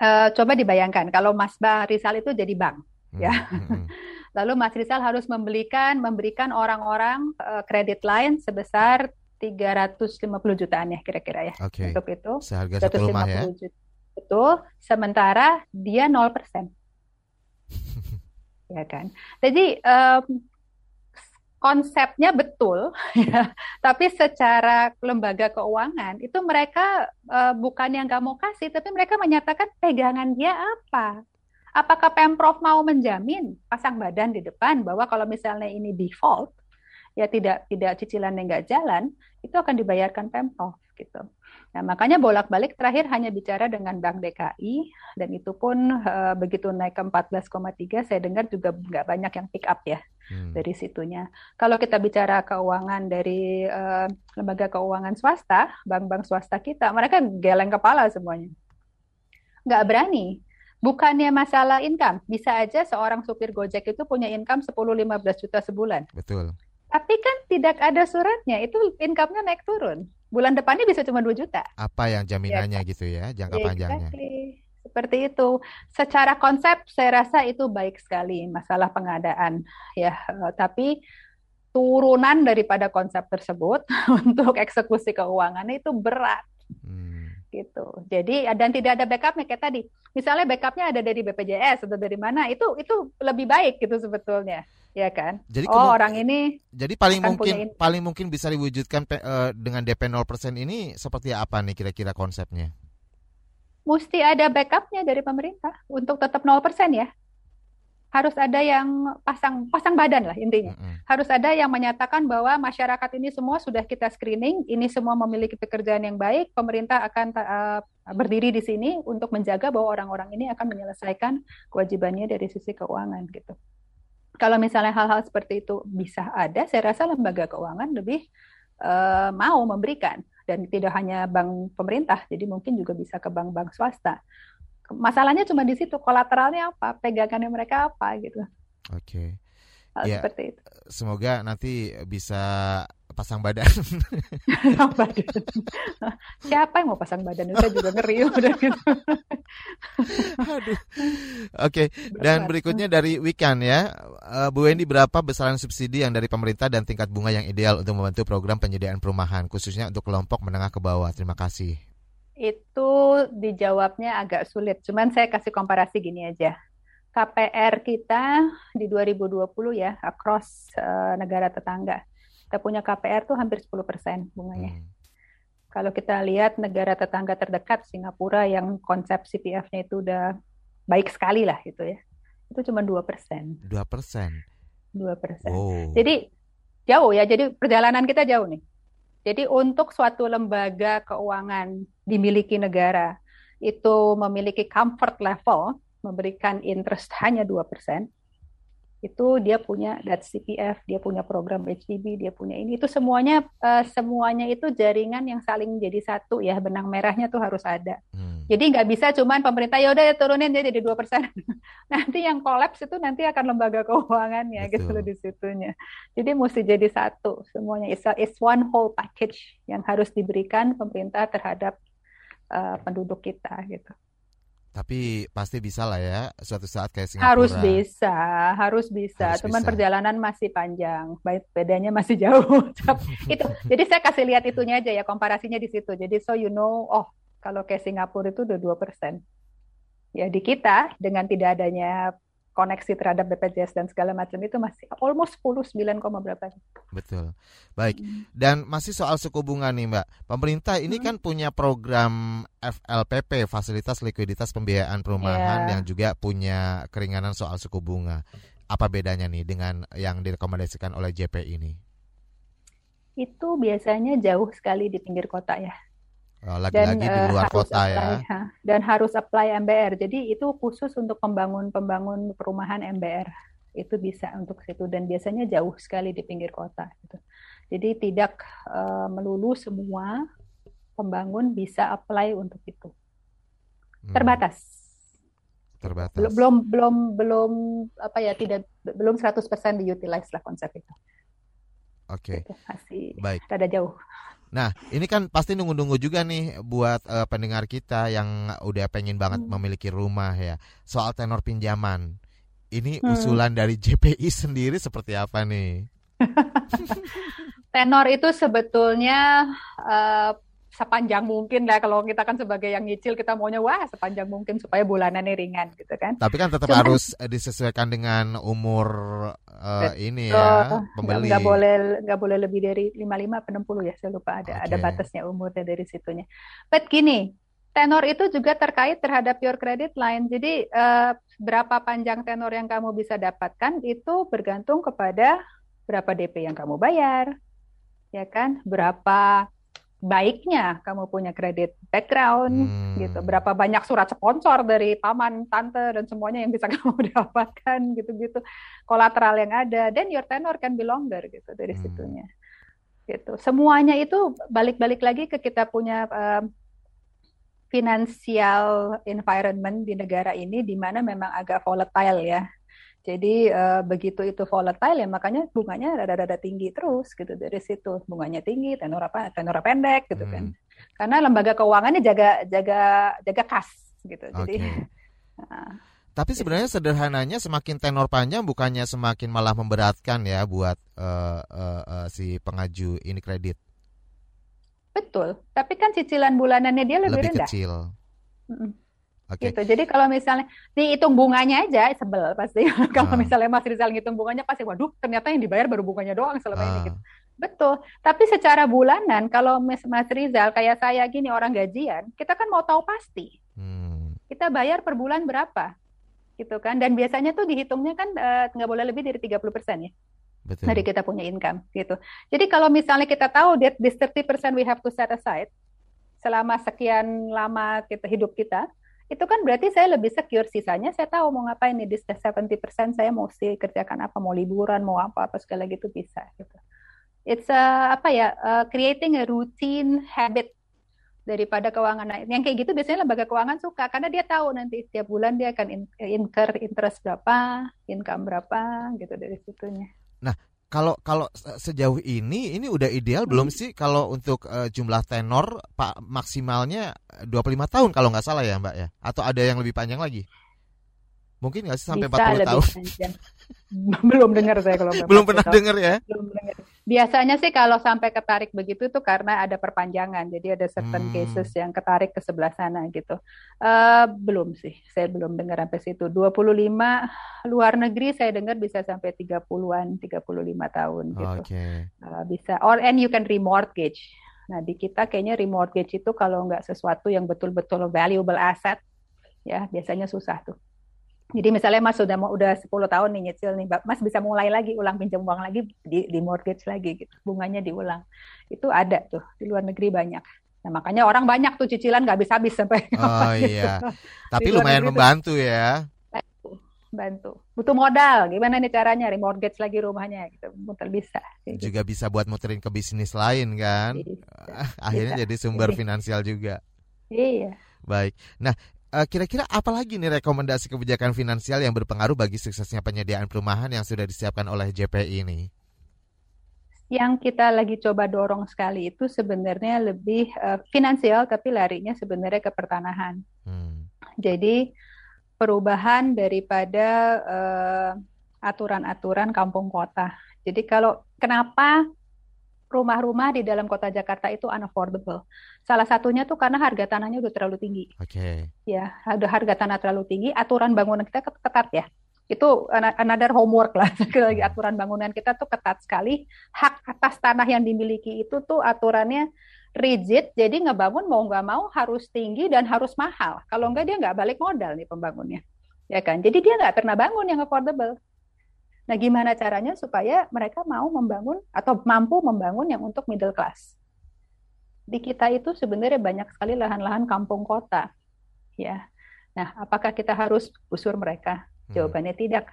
uh, coba dibayangkan kalau Mas Rizal itu jadi bank, hmm, ya. Hmm, hmm. Lalu Mas Rizal harus membelikan memberikan orang-orang uh, kredit lain sebesar 350 jutaan ya kira-kira ya okay. untuk itu. Seharga satu rumah ya. Juta. Betul. Sementara dia 0%. ya kan. Jadi um, konsepnya betul, ya. tapi secara lembaga keuangan itu mereka uh, bukan yang nggak mau kasih, tapi mereka menyatakan pegangan dia apa. Apakah pemprov mau menjamin pasang badan di depan bahwa kalau misalnya ini default, ya tidak tidak cicilan yang nggak jalan, itu akan dibayarkan pemprov gitu. Nah, makanya bolak-balik terakhir hanya bicara dengan Bank DKI dan itu pun uh, begitu naik ke 14,3 saya dengar juga nggak banyak yang pick up ya hmm. dari situnya. Kalau kita bicara keuangan dari uh, lembaga keuangan swasta, bank-bank swasta kita, mereka geleng kepala semuanya. Nggak berani. Bukannya masalah income, bisa aja seorang supir Gojek itu punya income 10-15 juta sebulan. Betul. Tapi kan tidak ada suratnya, itu income-nya naik turun bulan depannya bisa cuma 2 juta. Apa yang jaminannya ya, gitu ya, jangka ya, panjangnya? Exactly. Seperti itu. Secara konsep saya rasa itu baik sekali masalah pengadaan ya, eh, tapi turunan daripada konsep tersebut untuk eksekusi keuangannya itu berat. Hmm. gitu. Jadi dan tidak ada backupnya kayak tadi. Misalnya backupnya ada dari BPJS atau dari mana, itu itu lebih baik gitu sebetulnya ya kan? Jadi oh orang ini jadi paling mungkin paling mungkin bisa diwujudkan uh, dengan DP 0% ini seperti apa nih kira-kira konsepnya? Mesti ada backupnya dari pemerintah untuk tetap 0% ya. Harus ada yang pasang pasang badan lah intinya. Harus ada yang menyatakan bahwa masyarakat ini semua sudah kita screening, ini semua memiliki pekerjaan yang baik, pemerintah akan uh, berdiri di sini untuk menjaga bahwa orang-orang ini akan menyelesaikan kewajibannya dari sisi keuangan gitu kalau misalnya hal-hal seperti itu bisa ada, saya rasa lembaga keuangan lebih uh, mau memberikan dan tidak hanya bank pemerintah, jadi mungkin juga bisa ke bank-bank swasta. Masalahnya cuma di situ, kolateralnya apa, pegangannya mereka apa gitu. Oke. Okay. ya, seperti itu. Semoga nanti bisa pasang badan. badan. Siapa yang mau pasang badan? Saya juga ngeri udah gitu. Oke, okay. dan berikutnya dari Wikan ya. Uh, Bu Wendy berapa besaran subsidi yang dari pemerintah dan tingkat bunga yang ideal untuk membantu program penyediaan perumahan khususnya untuk kelompok menengah ke bawah? Terima kasih. Itu dijawabnya agak sulit. Cuman saya kasih komparasi gini aja. KPR kita di 2020 ya across uh, negara tetangga kita punya KPR tuh hampir 10% bunganya. Hmm. Kalau kita lihat negara tetangga terdekat Singapura yang konsep CPF-nya itu udah baik sekali lah gitu ya. Itu cuma 2%. 2%. 2%. Oh. Jadi jauh ya. Jadi perjalanan kita jauh nih. Jadi untuk suatu lembaga keuangan dimiliki negara itu memiliki comfort level memberikan interest hanya 2%, itu dia punya dat CPF, dia punya program HPB, dia punya ini. Itu semuanya uh, semuanya itu jaringan yang saling jadi satu ya. Benang merahnya tuh harus ada. Hmm. Jadi nggak bisa cuman pemerintah ya udah ya turunin dia jadi dua persen. nanti yang kolaps itu nanti akan lembaga keuangannya Betul. gitu loh di situnya. Jadi mesti jadi satu semuanya. It's, a, it's one whole package yang harus diberikan pemerintah terhadap uh, penduduk kita gitu. Tapi pasti bisa lah ya suatu saat kayak Singapura. Harus bisa, harus bisa. Harus Cuman bisa. perjalanan masih panjang, baik bedanya masih jauh. itu. Jadi saya kasih lihat itunya aja ya komparasinya di situ. Jadi so you know, oh kalau kayak Singapura itu udah dua persen. Ya di kita dengan tidak adanya koneksi terhadap BPJS dan segala macam itu masih almost 10 9, berapa. Betul. Baik. Hmm. Dan masih soal suku bunga nih, Mbak. Pemerintah ini hmm. kan punya program FLPP, fasilitas likuiditas pembiayaan perumahan yeah. yang juga punya keringanan soal suku bunga. Apa bedanya nih dengan yang direkomendasikan oleh JP ini? Itu biasanya jauh sekali di pinggir kota ya. Oh, lagi-lagi di eh, luar kota ya. apply, ya. Dan harus apply MBR. Jadi itu khusus untuk pembangun-pembangun perumahan MBR. Itu bisa untuk situ dan biasanya jauh sekali di pinggir kota. Gitu. Jadi tidak uh, melulu semua pembangun bisa apply untuk itu. Hmm. Terbatas. Terbatas. Belum belum belum apa ya tidak belum 100% diutilize lah konsep itu. Oke. Okay. Masih Baik. ada jauh. Nah, ini kan pasti nunggu-nunggu juga nih buat uh, pendengar kita yang udah pengen banget hmm. memiliki rumah ya. Soal tenor pinjaman. Ini hmm. usulan dari JPI sendiri seperti apa nih? tenor itu sebetulnya uh, sepanjang mungkin lah kalau kita kan sebagai yang nyicil kita maunya wah sepanjang mungkin supaya bulanannya ringan gitu kan. Tapi kan tetap Cuman, harus disesuaikan dengan umur uh, ini ya pembeli. Nggak boleh nggak boleh lebih dari 55 atau 60 ya saya lupa ada okay. ada batasnya umurnya dari situnya. But gini, tenor itu juga terkait terhadap your credit line. Jadi uh, berapa panjang tenor yang kamu bisa dapatkan itu bergantung kepada berapa DP yang kamu bayar, ya kan? Berapa baiknya kamu punya kredit background hmm. gitu. Berapa banyak surat sponsor dari paman tante dan semuanya yang bisa kamu dapatkan gitu-gitu. Kolateral yang ada dan your tenor can be longer gitu dari hmm. situnya. Gitu. Semuanya itu balik-balik lagi ke kita punya uh, financial environment di negara ini di mana memang agak volatile ya jadi uh, begitu itu volatile ya makanya bunganya rada-rada tinggi terus gitu dari situ. Bunganya tinggi tenor apa tenor pendek gitu kan. hmm. kan karena lembaga keuangannya jaga jaga jaga kas gitu. Okay. jadi uh, tapi sebenarnya sederhananya semakin tenor panjang bukannya semakin malah memberatkan ya buat uh, uh, uh, si pengaju ini kredit? Betul. Tapi kan cicilan bulanannya dia lebih, lebih rendah. kecil Okay. Gitu. Jadi kalau misalnya dihitung bunganya aja sebel pasti. kalau uh. misalnya Mas Rizal ngitung bunganya pasti waduh ternyata yang dibayar baru bunganya doang selama uh. ini gitu. Betul. Tapi secara bulanan kalau Mas, Mas Rizal kayak saya gini orang gajian, kita kan mau tahu pasti. Hmm. Kita bayar per bulan berapa? Gitu kan. Dan biasanya tuh dihitungnya kan eh, nggak uh, boleh lebih dari 30% ya. Betul. Dari kita punya income gitu. Jadi kalau misalnya kita tahu that this 30% we have to set aside selama sekian lama kita hidup kita, itu kan berarti saya lebih secure sisanya. Saya tahu mau ngapain nih di 70% saya mau sih kerjakan apa mau liburan mau apa apa segala gitu bisa gitu. It's a, apa ya uh, creating a routine habit daripada keuangan nah, yang kayak gitu biasanya lembaga keuangan suka karena dia tahu nanti setiap bulan dia akan in incur interest berapa income berapa gitu dari situnya. Nah kalau kalau sejauh ini ini udah ideal hmm. belum sih kalau untuk uh, jumlah tenor pak maksimalnya 25 tahun kalau nggak salah ya Mbak ya atau ada yang lebih panjang lagi? Mungkin nggak sih sampai Bisa 40 tahun? belum dengar saya kalau belum pernah dengar ya. Belum dengar. Biasanya sih kalau sampai ketarik begitu itu karena ada perpanjangan. Jadi ada certain hmm. cases yang ketarik ke sebelah sana gitu. Uh, belum sih. Saya belum dengar sampai situ. 25 luar negeri saya dengar bisa sampai 30-an, 35 tahun gitu. Okay. Uh, bisa or and you can remortgage. Nah, di kita kayaknya remortgage itu kalau nggak sesuatu yang betul-betul valuable asset ya biasanya susah tuh. Jadi misalnya Mas sudah mau udah 10 tahun nih nyicil nih, Mas bisa mulai lagi ulang pinjam uang lagi di, di mortgage lagi gitu, bunganya diulang. Itu ada tuh di luar negeri banyak. Nah makanya orang banyak tuh cicilan nggak habis-habis sampai. Oh iya. Tapi lumayan membantu tuh. ya. Bantu. Butuh modal. Gimana nih caranya remortgage lagi rumahnya gitu. Muter bisa. Gitu. Juga bisa buat muterin ke bisnis lain kan. Bisa. Akhirnya bisa. jadi sumber finansial juga. Iya. Baik. Nah, Eh, kira-kira apa lagi nih rekomendasi kebijakan finansial yang berpengaruh bagi suksesnya penyediaan perumahan yang sudah disiapkan oleh JPI ini? Yang kita lagi coba dorong sekali itu sebenarnya lebih uh, finansial tapi larinya sebenarnya ke pertanahan. Hmm. Jadi perubahan daripada uh, aturan-aturan kampung kota. Jadi kalau kenapa rumah-rumah di dalam kota Jakarta itu unaffordable. Salah satunya tuh karena harga tanahnya udah terlalu tinggi. Oke. Okay. Ya, ada harga tanah terlalu tinggi, aturan bangunan kita ketat ya. Itu another homework lah. Lagi hmm. aturan bangunan kita tuh ketat sekali. Hak atas tanah yang dimiliki itu tuh aturannya rigid, jadi ngebangun mau nggak mau harus tinggi dan harus mahal. Kalau nggak dia nggak balik modal nih pembangunnya, ya kan? Jadi dia nggak pernah bangun yang affordable. Nah, gimana caranya supaya mereka mau membangun atau mampu membangun yang untuk middle class? Di kita itu sebenarnya banyak sekali lahan-lahan kampung kota, ya. Nah, apakah kita harus usur mereka? Hmm. Jawabannya hmm. tidak.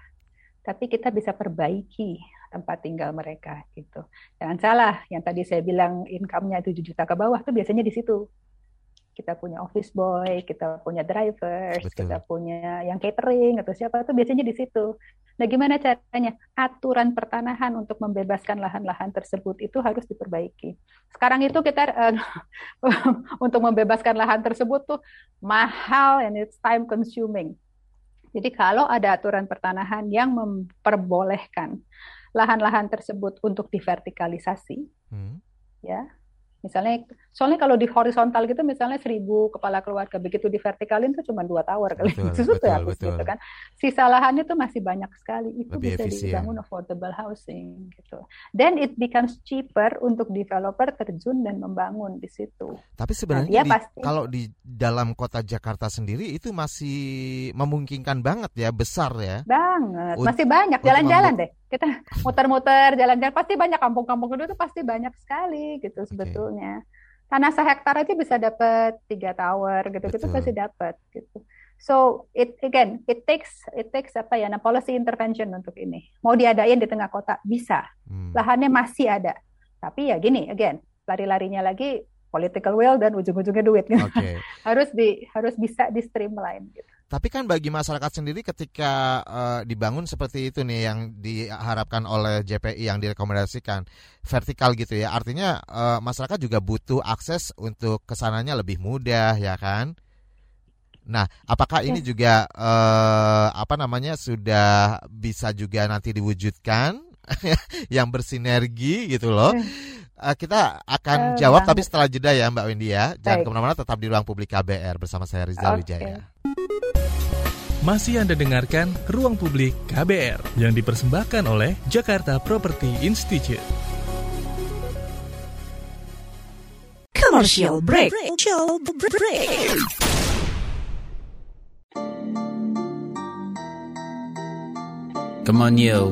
Tapi kita bisa perbaiki tempat tinggal mereka gitu. Jangan salah, yang tadi saya bilang income-nya 7 juta ke bawah itu biasanya di situ kita punya office boy, kita punya drivers, Betul. kita punya yang catering atau siapa itu biasanya di situ. Nah, gimana caranya? Aturan pertanahan untuk membebaskan lahan-lahan tersebut itu harus diperbaiki. Sekarang itu kita uh, untuk membebaskan lahan tersebut tuh mahal and it's time consuming. Jadi kalau ada aturan pertanahan yang memperbolehkan lahan-lahan tersebut untuk divertikalisasi, hmm. ya Misalnya, soalnya kalau di horizontal gitu misalnya seribu kepala keluarga, begitu di vertikalin itu cuma dua tower kali. Betul, itu betul, ya, betul. gitu kan. Sisa lahannya itu masih banyak sekali. Itu Lebih bisa efisien. dibangun affordable housing gitu. Then it becomes cheaper untuk developer terjun dan membangun di situ. Tapi sebenarnya nah, di, pasti, kalau di dalam kota Jakarta sendiri itu masih memungkinkan banget ya, besar ya. Banget, masih banyak jalan-jalan deh kita muter-muter jalan-jalan pasti banyak kampung-kampung itu pasti banyak sekali gitu okay. sebetulnya tanah sehektar aja bisa dapat tiga tower gitu gitu pasti dapat gitu. So it again it takes it takes apa ya nah policy intervention untuk ini. Mau diadain di tengah kota bisa. Hmm. lahannya masih ada. Tapi ya gini again lari-larinya lagi political will dan ujung-ujungnya duit okay. harus di harus bisa di streamline gitu tapi kan bagi masyarakat sendiri ketika uh, dibangun seperti itu nih yang diharapkan oleh JPI yang direkomendasikan vertikal gitu ya. Artinya uh, masyarakat juga butuh akses untuk ke sananya lebih mudah ya kan? Nah, apakah ini juga uh, apa namanya sudah bisa juga nanti diwujudkan yang bersinergi gitu loh? Uh, kita akan uh, jawab tapi setelah jeda ya Mbak Wendy ya. Jangan ke mana-mana tetap di ruang publik KBR bersama saya Rizal okay. Wijaya. Masih Anda dengarkan Ruang Publik KBR yang dipersembahkan oleh Jakarta Property Institute. Commercial break. Commercial break. Come on yo.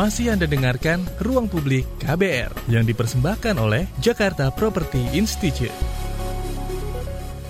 Masih Anda dengarkan Ruang Publik KBR yang dipersembahkan oleh Jakarta Property Institute.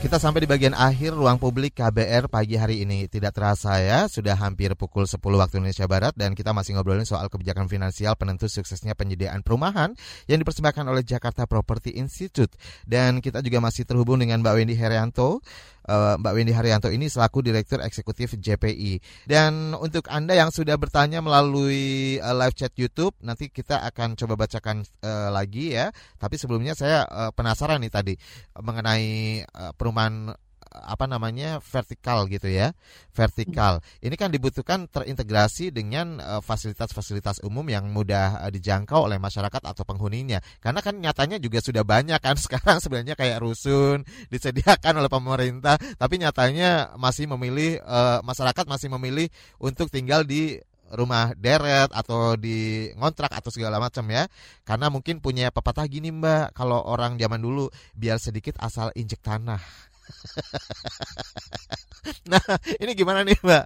Kita sampai di bagian akhir ruang publik KBR pagi hari ini. Tidak terasa ya, sudah hampir pukul 10 waktu Indonesia Barat dan kita masih ngobrolin soal kebijakan finansial penentu suksesnya penyediaan perumahan yang dipersembahkan oleh Jakarta Property Institute. Dan kita juga masih terhubung dengan Mbak Wendy Herianto, uh, Mbak Wendy Haryanto ini selaku Direktur Eksekutif JPI. Dan untuk Anda yang sudah bertanya melalui uh, live chat YouTube, nanti kita akan coba bacakan uh, lagi ya. Tapi sebelumnya saya penasaran nih tadi mengenai perumahan apa namanya vertikal gitu ya. Vertikal. Ini kan dibutuhkan terintegrasi dengan eh, fasilitas-fasilitas umum yang mudah uh, dijangkau oleh masyarakat atau penghuninya. Karena kan nyatanya juga sudah banyak kan sekarang sebenarnya kayak rusun disediakan oleh pemerintah. Tapi nyatanya masih memilih uh, masyarakat masih memilih untuk tinggal di rumah deret atau di ngontrak atau segala macam ya. Karena mungkin punya pepatah gini mbak kalau orang zaman dulu biar sedikit asal injek tanah nah, ini gimana nih, Mbak?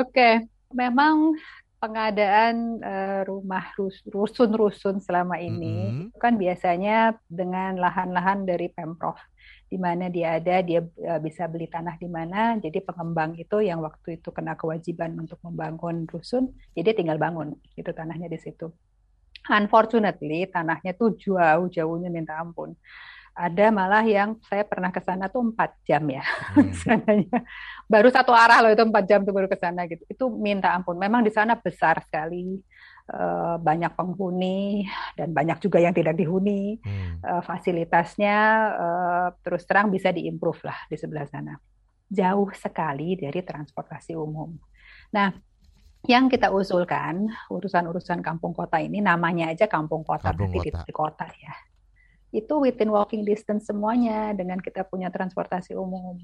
Oke, memang pengadaan uh, rumah rusun-rusun selama ini mm -hmm. kan biasanya dengan lahan-lahan dari pemprov di mana dia ada dia uh, bisa beli tanah di mana jadi pengembang itu yang waktu itu kena kewajiban untuk membangun rusun jadi tinggal bangun itu tanahnya di situ unfortunately tanahnya tuh jauh-jauhnya minta ampun ada malah yang saya pernah ke sana tuh empat jam ya. Hmm. sananya baru satu arah loh itu empat jam tuh baru ke sana gitu. Itu minta ampun. Memang di sana besar sekali uh, banyak penghuni dan banyak juga yang tidak dihuni. Hmm. uh, fasilitasnya uh, terus terang bisa diimprove lah di sebelah sana. Jauh sekali dari transportasi umum. Nah yang kita usulkan urusan-urusan kampung kota ini namanya aja kampung kota kampung berarti kota. di kota ya itu within walking distance semuanya dengan kita punya transportasi umum.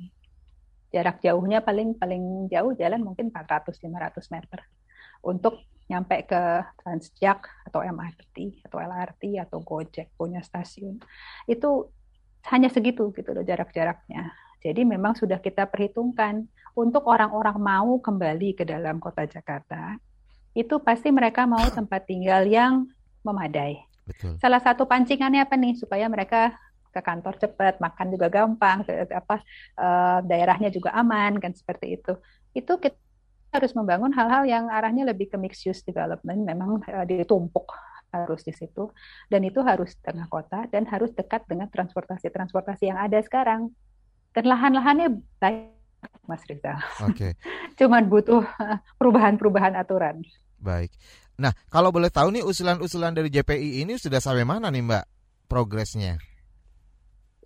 Jarak jauhnya paling paling jauh jalan mungkin 400-500 meter. Untuk nyampe ke Transjak atau MRT atau LRT atau Gojek punya stasiun. Itu hanya segitu gitu loh jarak-jaraknya. Jadi memang sudah kita perhitungkan untuk orang-orang mau kembali ke dalam kota Jakarta, itu pasti mereka mau tempat tinggal yang memadai Betul. Salah satu pancingannya apa nih supaya mereka ke kantor cepat, makan juga gampang, apa uh, daerahnya juga aman kan seperti itu. Itu kita harus membangun hal-hal yang arahnya lebih ke mixed use development, memang uh, ditumpuk harus di situ dan itu harus tengah kota dan harus dekat dengan transportasi-transportasi yang ada sekarang. Dan lahan-lahannya baik Mas Rizal. Oke. Okay. Cuman butuh eh, perubahan-perubahan aturan. Baik. Nah, kalau boleh tahu nih usulan-usulan dari JPI ini sudah sampai mana nih Mbak progresnya?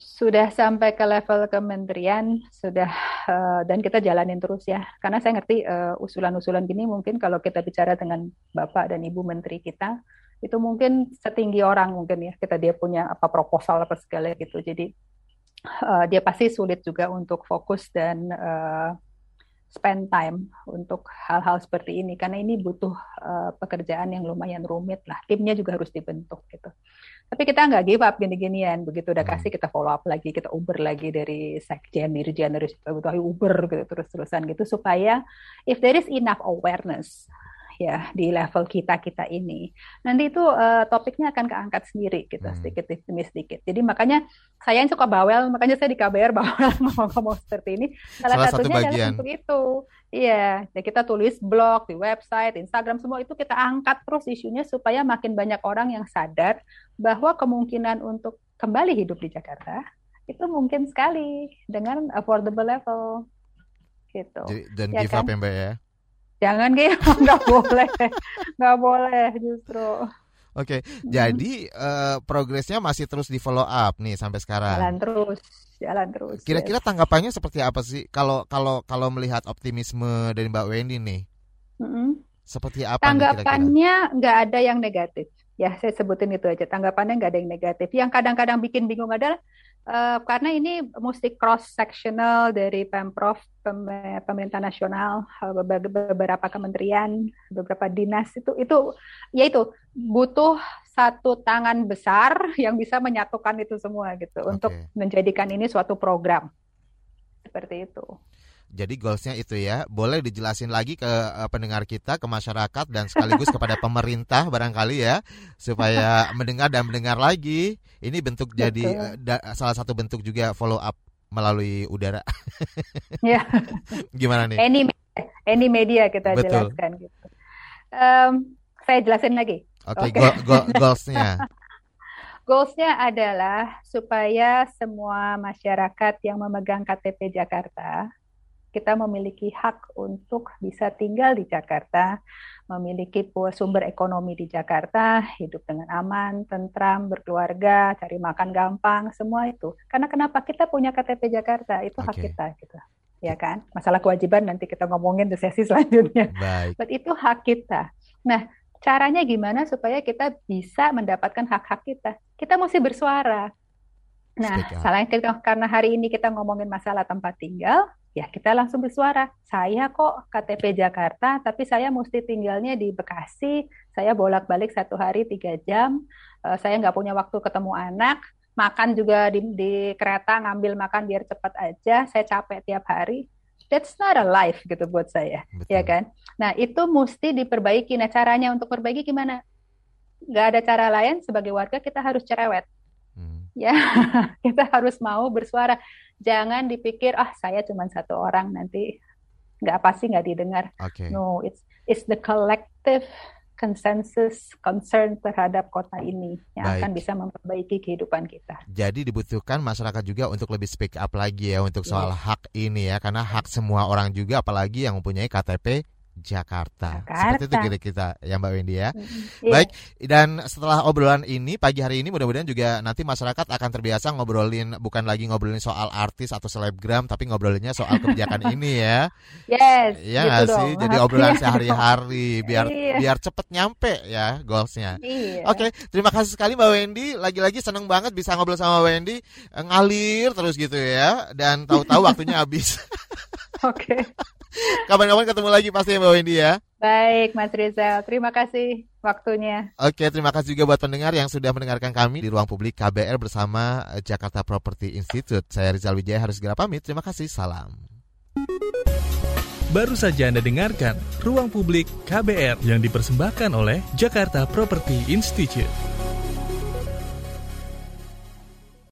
sudah sampai ke level kementerian sudah uh, dan kita jalanin terus ya. Karena saya ngerti uh, usulan-usulan gini mungkin kalau kita bicara dengan bapak dan ibu menteri kita itu mungkin setinggi orang mungkin ya. Kita dia punya apa proposal apa segala gitu. Jadi uh, dia pasti sulit juga untuk fokus dan uh, spend time untuk hal-hal seperti ini. Karena ini butuh uh, pekerjaan yang lumayan rumit lah. Timnya juga harus dibentuk gitu. Tapi kita nggak give up gini-ginian. Begitu udah hmm. kasih kita follow up lagi. Kita uber lagi dari sekjen dirjen dari butuh uber gitu terus-terusan gitu. Supaya if there is enough awareness ya di level kita kita ini. Nanti itu uh, topiknya akan keangkat sendiri kita hmm. sedikit demi sedikit. Jadi makanya saya yang suka bawel, makanya saya di KBR bawel ngomong-ngomong seperti ini. Salah, Salah satunya satu adalah untuk itu. Iya, ya kita tulis blog di website, Instagram semua itu kita angkat terus isunya supaya makin banyak orang yang sadar bahwa kemungkinan untuk kembali hidup di Jakarta itu mungkin sekali dengan affordable level gitu. Jadi, dan ya give kan? up ya Mbak ya? Jangan gitu, nggak boleh, nggak boleh justru. Oke, okay, hmm. jadi uh, progresnya masih terus di follow up nih sampai sekarang. Jalan terus, jalan terus. Kira-kira yes. tanggapannya seperti apa sih kalau kalau kalau melihat optimisme dari Mbak Wendy nih? Mm-hmm. Seperti apa? Tanggapannya nggak ada yang negatif. Ya, saya sebutin itu aja. Tanggapannya nggak ada yang negatif. Yang kadang-kadang bikin bingung adalah Uh, karena ini mesti cross sectional dari pemprov, pemerintah nasional, eh, beberapa kementerian, beberapa dinas itu itu yaitu butuh satu tangan besar yang bisa menyatukan itu semua gitu okay. untuk menjadikan ini suatu program seperti itu. Jadi goalsnya itu ya, boleh dijelasin lagi ke uh, pendengar kita, ke masyarakat dan sekaligus kepada pemerintah barangkali ya, supaya mendengar dan mendengar lagi. Ini bentuk Betul. jadi uh, da, salah satu bentuk juga follow up melalui udara. ya. Gimana nih? Any any media kita Betul. jelaskan gitu. Um, saya jelasin lagi. Oke, okay, okay. go, go, goalsnya. Goalsnya adalah supaya semua masyarakat yang memegang KTP Jakarta kita memiliki hak untuk bisa tinggal di Jakarta, memiliki sumber ekonomi di Jakarta, hidup dengan aman, tentram, berkeluarga, cari makan gampang, semua itu. Karena kenapa kita punya KTP Jakarta itu okay. hak kita gitu. Ya kan? Masalah kewajiban nanti kita ngomongin di sesi selanjutnya. Baik. But itu hak kita. Nah, caranya gimana supaya kita bisa mendapatkan hak-hak kita? Kita mesti bersuara. Nah, selain kita, karena hari ini kita ngomongin masalah tempat tinggal, ya kita langsung bersuara. Saya kok KTP Jakarta, tapi saya mesti tinggalnya di Bekasi. Saya bolak-balik satu hari tiga jam. Uh, saya nggak punya waktu ketemu anak. Makan juga di, di kereta ngambil makan biar cepat aja. Saya capek tiap hari. That's not a life gitu buat saya, Betul. ya kan? Nah itu mesti diperbaiki. Nah caranya untuk perbaiki gimana? Nggak ada cara lain sebagai warga kita harus cerewet. Ya, kita harus mau bersuara jangan dipikir ah saya cuma satu orang nanti nggak pasti nggak didengar. Okay. No, it's it's the collective consensus concern terhadap kota ini yang Baik. akan bisa memperbaiki kehidupan kita. Jadi dibutuhkan masyarakat juga untuk lebih speak up lagi ya untuk soal yes. hak ini ya karena hak semua orang juga apalagi yang mempunyai KTP Jakarta. Jakarta. Seperti itu kira-kira ya Mbak Wendy ya. Mm-hmm. Baik, dan setelah obrolan ini pagi hari ini mudah-mudahan juga nanti masyarakat akan terbiasa ngobrolin bukan lagi ngobrolin soal artis atau selebgram tapi ngobrolinnya soal kebijakan ini ya. Yes. Ya gitu sih. Jadi obrolan sehari-hari biar iya. biar cepet nyampe ya goalsnya. Iya. Oke, terima kasih sekali Mbak Wendy. Lagi-lagi seneng banget bisa ngobrol sama Wendy ngalir terus gitu ya dan tahu-tahu waktunya habis. Oke. Okay. Kapan-kapan ketemu lagi pasti ya Mbak Wendy ya. Baik Mas Rizal, terima kasih waktunya. Oke, terima kasih juga buat pendengar yang sudah mendengarkan kami di ruang publik KBR bersama Jakarta Property Institute. Saya Rizal Wijaya harus segera pamit. Terima kasih, salam. Baru saja Anda dengarkan Ruang Publik KBR yang dipersembahkan oleh Jakarta Property Institute.